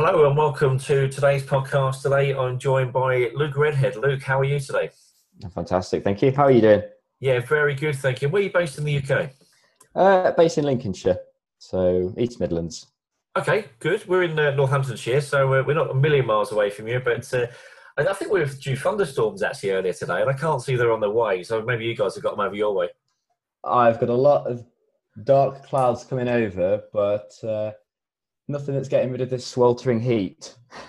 Hello and welcome to today's podcast. Today I'm joined by Luke Redhead. Luke, how are you today? Fantastic, thank you. How are you doing? Yeah, very good, thank you. Where are you based in the UK? Uh, based in Lincolnshire, so East Midlands. Okay, good. We're in uh, Northamptonshire, so uh, we're not a million miles away from you, but uh, I think we're due thunderstorms actually earlier today, and I can't see they're on the way, so maybe you guys have got them over your way. I've got a lot of dark clouds coming over, but uh, nothing that's getting rid of this sweltering heat.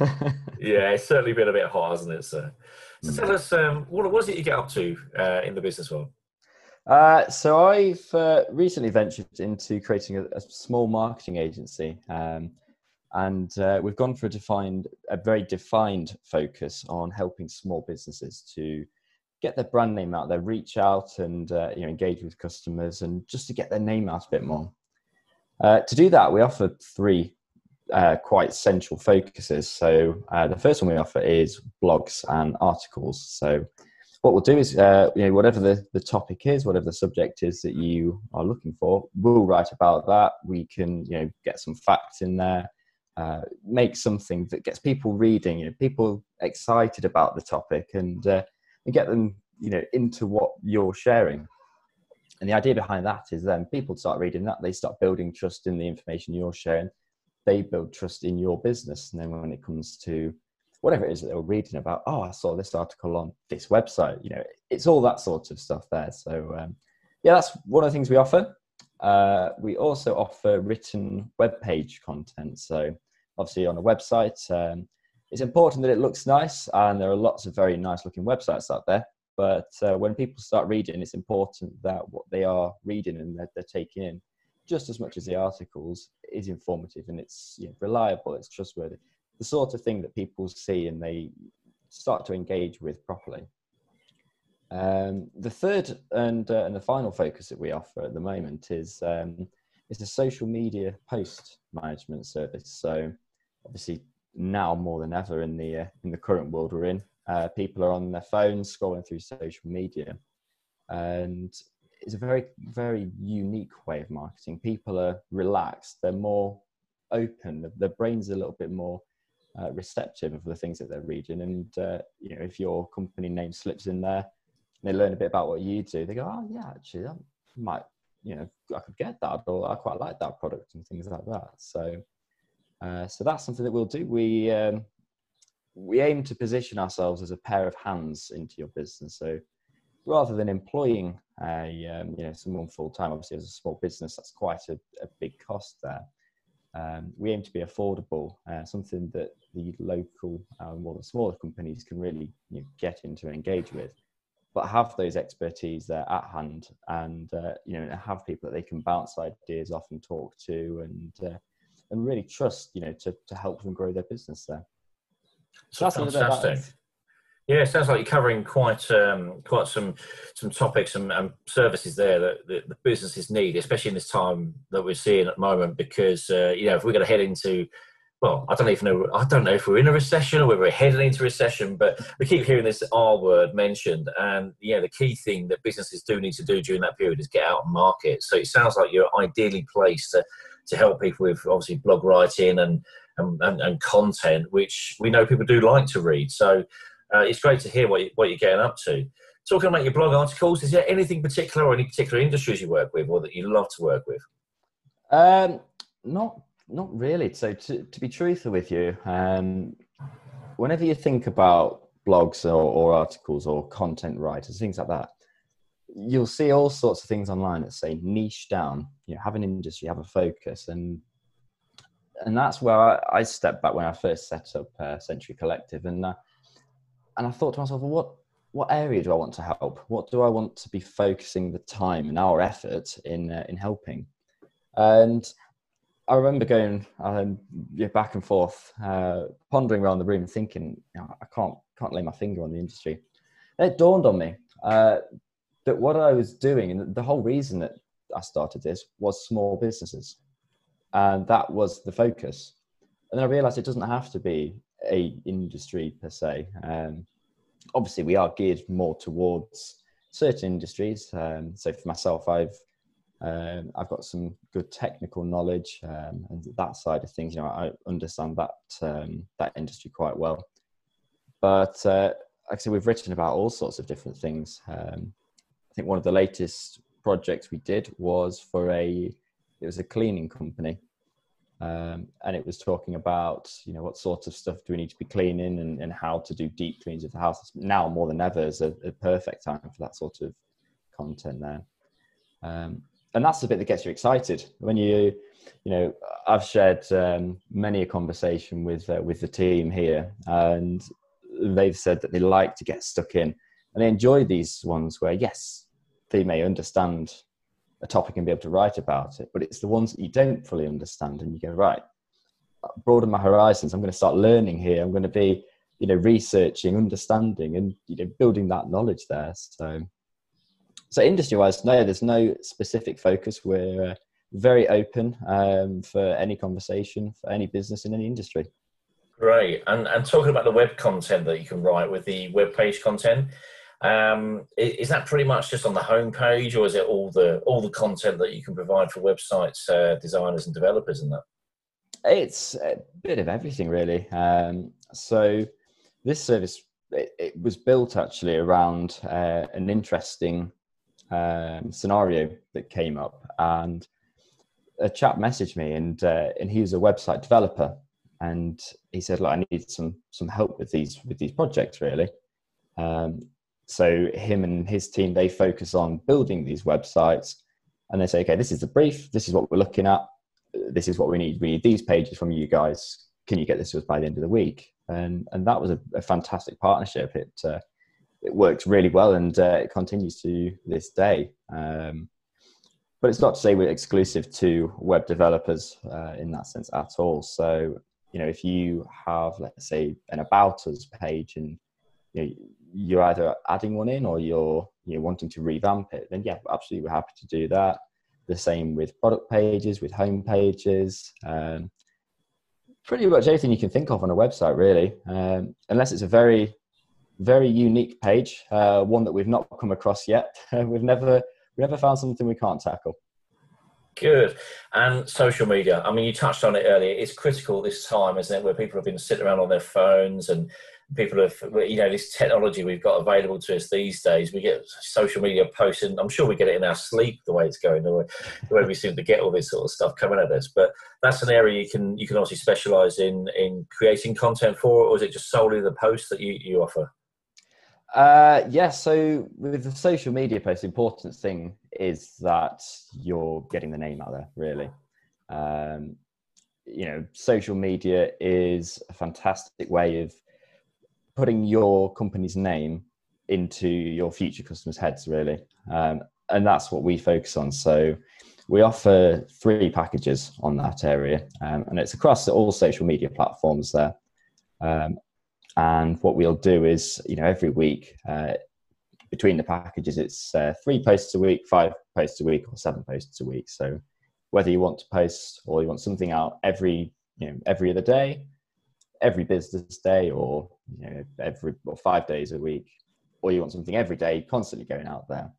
yeah, it's certainly been a bit hot, hasn't it? So, so tell us, um, what, was it you get up to uh, in the business world? Uh, so I've uh, recently ventured into creating a, a small marketing agency, um, and uh, we've gone for a defined, a very defined focus on helping small businesses to get their brand name out there, reach out and uh, you know engage with customers, and just to get their name out a bit more. Uh, to do that, we offer three uh, quite central focuses. So uh, the first one we offer is blogs and articles. So what we'll do is, uh, you know, whatever the, the topic is, whatever the subject is that you are looking for, we'll write about that. We can, you know, get some facts in there, uh, make something that gets people reading, you know, people excited about the topic, and uh, and get them, you know, into what you're sharing. And the idea behind that is then people start reading that, they start building trust in the information you're sharing, they build trust in your business. And then when it comes to whatever it is that they were reading about, oh, I saw this article on this website, you know, it's all that sort of stuff there. So, um, yeah, that's one of the things we offer. Uh, we also offer written web page content. So, obviously, on a website, um, it's important that it looks nice, and there are lots of very nice looking websites out there. But uh, when people start reading, it's important that what they are reading and that they're taking in just as much as the articles is informative and it's you know, reliable, it's trustworthy, the sort of thing that people see and they start to engage with properly. Um, the third and uh, and the final focus that we offer at the moment is um, is a social media post management service. So obviously now more than ever in the uh, in the current world we're in, uh, people are on their phones scrolling through social media, and it's a very very unique way of marketing. People are relaxed they're more open their brains a little bit more uh, receptive of the things that they're reading. And uh, you know if your company name slips in there they learn a bit about what you do they go oh yeah actually i might you know i could get that or i quite like that product and things like that. So uh, so that's something that we'll do. We um, we aim to position ourselves as a pair of hands into your business. So rather than employing a um, you know someone full time, obviously as a small business, that's quite a, a big cost there. Um, we aim to be affordable, uh, something that the local um, or the smaller companies can really you know, get into and engage with, but have those expertise there at hand, and uh, you know have people that they can bounce ideas off and talk to, and uh, and really trust, you know, to to help them grow their business there. So that's fantastic. Yeah, it sounds like you're covering quite um, quite some some topics and, and services there that, that, the businesses need, especially in this time that we're seeing at the moment. Because uh, you know, if we're going to head into well, I don't even know. I don't know if we're in a recession or whether we're heading into recession, but we keep hearing this R word mentioned. And yeah, the key thing that businesses do need to do during that period is get out and market. So it sounds like you're ideally placed to, to help people with obviously blog writing and, and, and, and content, which we know people do like to read. So uh, it's great to hear what, you, what you're getting up to. Talking about your blog articles, is there anything particular or any particular industries you work with or that you love to work with? Um, not not really. So to, to be truthful with you, um, whenever you think about blogs or, or articles or content writers, things like that, you'll see all sorts of things online that say niche down. You know, have an industry, have a focus, and and that's where I, I stepped back when I first set up uh, Sentry Collective, and uh, and I thought to myself, well, what what area do I want to help? What do I want to be focusing the time and our effort in uh, in helping? And I remember going um, back and forth, uh, pondering around the room, thinking, I can't can't lay my finger on the industry. And it dawned on me uh, that what I was doing, and the whole reason that I started this was small businesses, and that was the focus. And then I realised it doesn't have to be a industry per se. Um, obviously, we are geared more towards certain industries. Um, so for myself, I've Um, I've got some good technical knowledge um, and that side of things. You know, I understand that um, that industry quite well. But uh, I said, we've written about all sorts of different things. Um, I think one of the latest projects we did was for a it was a cleaning company, um, and it was talking about you know what sort of stuff do we need to be cleaning and, and how to do deep cleans of the house. Now more than ever is a, a perfect time for that sort of content there. Um, and that's the bit that gets you excited when you you know i've shared um, many a conversation with uh, with the team here and they've said that they like to get stuck in and they enjoy these ones where yes they may understand a topic and be able to write about it but it's the ones that you don't fully understand and you go right broaden my horizons i'm going to start learning here i'm going to be you know researching understanding and you know building that knowledge there so so industry wise, no, there's no specific focus. We're uh, very open um, for any conversation for any business in any industry. Great. And, and talking about the web content that you can write with the web page content, um, is that pretty much just on the homepage, or is it all the all the content that you can provide for websites, uh, designers, and developers in that? It's a bit of everything, really. Um, so this service it, it, was built actually around uh, an interesting um, scenario that came up, and a chap messaged me, and uh, and he was a website developer, and he said, "Look, I need some some help with these with these projects, really." Um, so him and his team they focus on building these websites, and they say, "Okay, this is the brief. This is what we're looking at. This is what we need. We need these pages from you guys. Can you get this to us by the end of the week?" And and that was a, a fantastic partnership. It uh, it worked really well and uh, it continues to this day. Um, but it's not to say we're exclusive to web developers uh, in that sense at all. So, you know, if you have, let's say, an about us page and you know, you're either adding one in or you're you're wanting to revamp it, then yeah, absolutely, we're happy to do that. The same with product pages, with home pages. Um, pretty much anything you can think of on a website, really, um, unless it's a very very unique page, uh, one that we've not come across yet. we've never we never found something we can't tackle. Good. And social media. I mean, you touched on it earlier. It's critical this time, isn't it, where people have been sitting around on their phones and people have, you know, this technology we've got available to us these days. We get social media posts, and I'm sure we get it in our sleep the way it's going, the way, the way we seem to get all this sort of stuff coming at us. But that's an area you can you can obviously specialise in in creating content for, or is it just solely the posts that you, you offer? Uh, yeah, so with the social media post, the important thing is that you're getting the name out there, really. Um, you know, social media is a fantastic way of putting your company's name into your future customers' heads, really. Um, and that's what we focus on. So we offer three packages on that area, um, and it's across all social media platforms there. Um, and what we'll do is, you know, every week uh, between the packages, it's uh, three posts a week, five posts a week, or seven posts a week. So whether you want to post or you want something out every, you know, every other day, every business day, or you know, every or five days a week, or you want something every day, constantly going out there,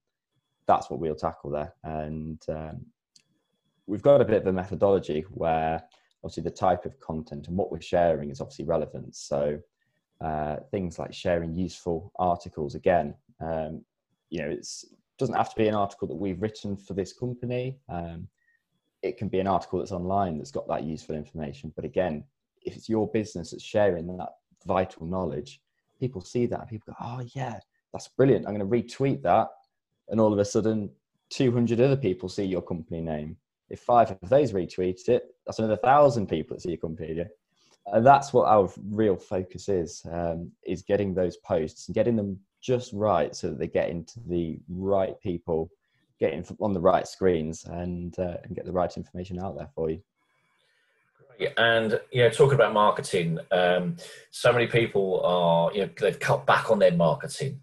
that's what we'll tackle there. And um, we've got a bit of a methodology where obviously the type of content and what we're sharing is obviously relevant. So uh, things like sharing useful articles again um, you know it doesn't have to be an article that we've written for this company um, it can be an article that's online that's got that useful information but again if it's your business that's sharing that vital knowledge people see that people go oh yeah that's brilliant. I'm going to retweet that. And all of a sudden 200 other people see your company name. If five of those retweeted it that's another thousand people that see your company and that's what our real focus is um, is getting those posts and getting them just right so that they get into the right people getting on the right screens and uh, and get the right information out there for you and you know talking about marketing um, so many people are you know they've cut back on their marketing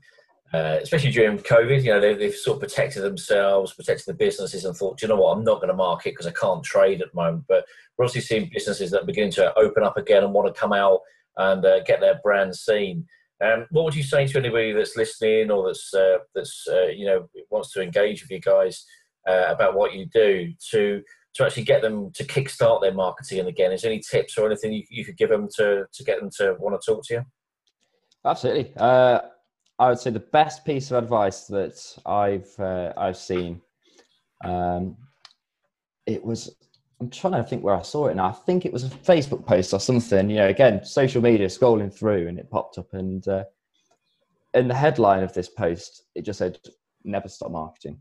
uh, especially during COVID, you know, they, have sort of protected themselves, protected the businesses, and thought, you know what, I'm not going to market because I can't trade at the moment. But we're also seeing businesses that are beginning to open up again and want to come out and uh, get their brand seen. Um, what would you say to anybody that's listening or that's uh, that's uh, you know wants to engage with you guys? uh, about what you do to to actually get them to kickstart their marketing and again? Is there any tips or anything you, you could give them to to get them to want to talk to you? Absolutely. Uh, I would say the best piece of advice that I've uh, I've seen. Um, it was. I'm trying to think where I saw it now. I think it was a Facebook post or something. You know, again, social media, scrolling through, and it popped up. And uh, in the headline of this post, it just said, "Never stop marketing."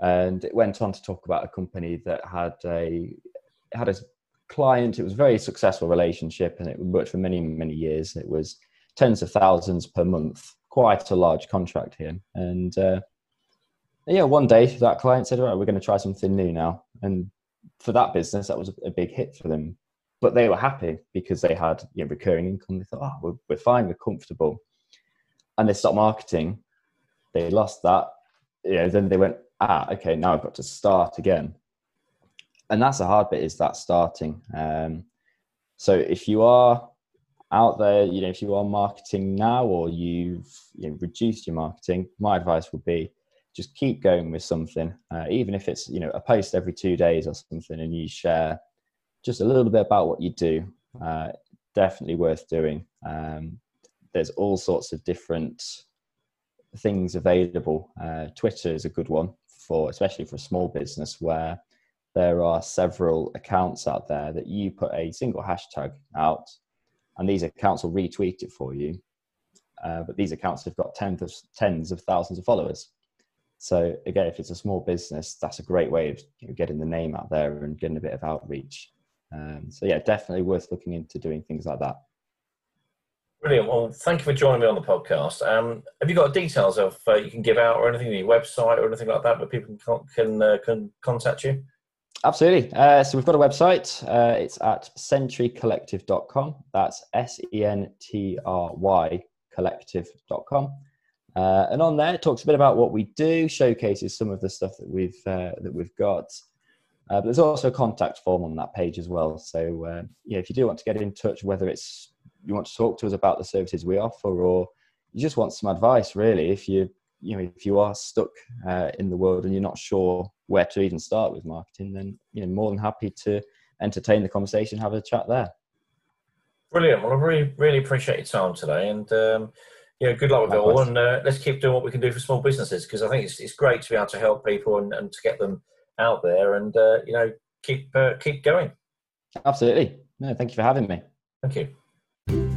And it went on to talk about a company that had a had a client. It was a very successful relationship, and it worked for many many years. It was tens of thousands per month, quite a large contract here. And uh, yeah, one day that client said, "All right, we're going to try something new now." And for that business, that was a big hit for them. But they were happy because they had you know, recurring income. They thought, "Oh, we're, we're fine, we're comfortable," and they stopped marketing. They lost that. You know, then they went, "Ah, okay, now I've got to start again." And that's the hard bit is that starting. Um, so if you are out there, you know, if you are marketing now or you've you know, reduced your marketing, my advice would be just keep going with something, uh, even if it's you know a post every two days or something, and you share just a little bit about what you do. Uh, definitely worth doing. Um, there's all sorts of different things available. Uh, Twitter is a good one for, especially for a small business where there are several accounts out there that you put a single hashtag out and these accounts will retweet it for you. Uh, but these accounts have got tens of tens of thousands of followers. So again, if it's a small business, that's a great way of you know, getting the name out there and getting a bit of outreach. Um, so yeah, definitely worth looking into doing things like that. Brilliant. Well, thank you for joining me on the podcast. Um, have you got details of uh, you can give out or anything, your website or anything like that, where people can can, uh, can contact you? Absolutely. Uh, so we've got a website. Uh, it's at sentrycollective.com. That's S E N T R Y collective.com. Uh, and on there, it talks a bit about what we do, showcases some of the stuff that we've uh, that we've got. Uh, but there's also a contact form on that page as well. So uh, yeah, if you do want to get in touch, whether it's you want to talk to us about the services we offer, or you just want some advice, really, if you you know if you are stuck uh, in the world and you're not sure where to even start with marketing then you know more than happy to entertain the conversation have a chat there. Brilliant. Well i really really appreciate your time today and um, yeah good luck with it all and uh, let's keep doing what we can do for small businesses because i think it's, it's great to be able to help people and, and to get them out there and uh, you know keep uh, keep going. Absolutely. No thank you for having me. Thank you